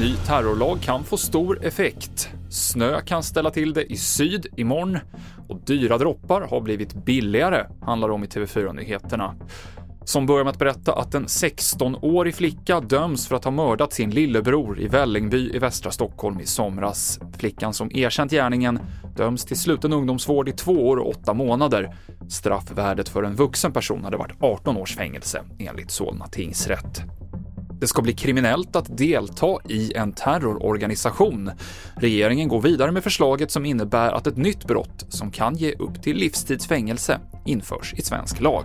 Ny terrorlag kan få stor effekt. Snö kan ställa till det i syd imorgon och dyra droppar har blivit billigare, handlar det om i TV4-nyheterna. Som börjar med att berätta att en 16-årig flicka döms för att ha mördat sin lillebror i Vällingby i västra Stockholm i somras. Flickan som erkänt gärningen döms till sluten ungdomsvård i två år och åtta månader. Straffvärdet för en vuxen person hade varit 18 års fängelse, enligt Solna tingsrätt. Det ska bli kriminellt att delta i en terrororganisation. Regeringen går vidare med förslaget som innebär att ett nytt brott som kan ge upp till livstidsfängelse införs i svensk lag.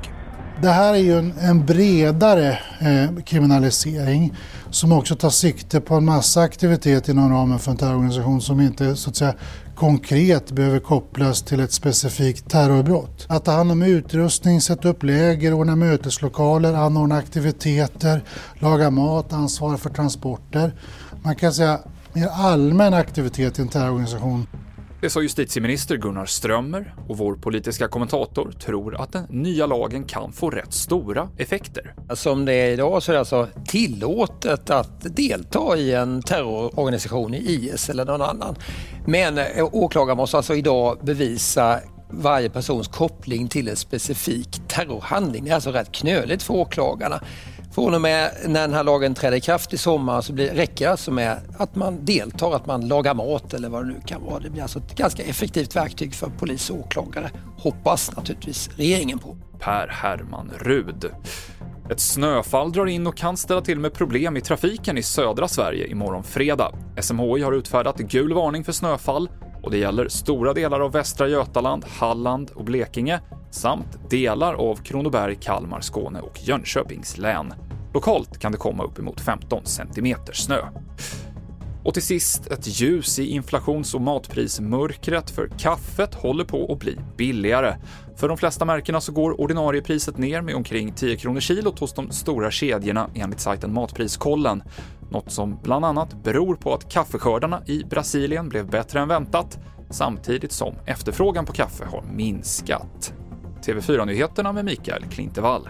Det här är ju en, en bredare eh, kriminalisering som också tar sikte på en massa aktivitet inom ramen för en terrororganisation som inte så att säga konkret behöver kopplas till ett specifikt terrorbrott. Att ta hand om utrustning, sätta upp läger, ordna möteslokaler, anordna aktiviteter, laga mat, ansvara för transporter. Man kan säga mer allmän aktivitet i en terrororganisation det sa justitieminister Gunnar Strömmer och vår politiska kommentator tror att den nya lagen kan få rätt stora effekter. Som det är idag så är det alltså tillåtet att delta i en terrororganisation i IS eller någon annan. Men eh, åklagaren måste alltså idag bevisa varje persons koppling till en specifik terrorhandling. Det är alltså rätt knöligt för åklagarna. Från och med när den här lagen träder i kraft i sommar så blir, räcker det alltså med att man deltar, att man lagar mat eller vad det nu kan vara. Det blir alltså ett ganska effektivt verktyg för polis och åklagare. Hoppas naturligtvis regeringen på. Per Herman Rud. Ett snöfall drar in och kan ställa till med problem i trafiken i södra Sverige imorgon fredag. SMHI har utfärdat gul varning för snöfall och det gäller stora delar av Västra Götaland, Halland och Blekinge samt delar av Kronoberg, Kalmar, Skåne och Jönköpings län. Lokalt kan det komma uppemot 15 cm snö. Och till sist ett ljus i inflations och matprismörkret för kaffet håller på att bli billigare. För de flesta märkena så går ordinariepriset ner med omkring 10 kronor kilot hos de stora kedjorna enligt sajten Matpriskollen. Något som bland annat beror på att kaffeskördarna i Brasilien blev bättre än väntat samtidigt som efterfrågan på kaffe har minskat. TV4-nyheterna med Mikael Klintevall.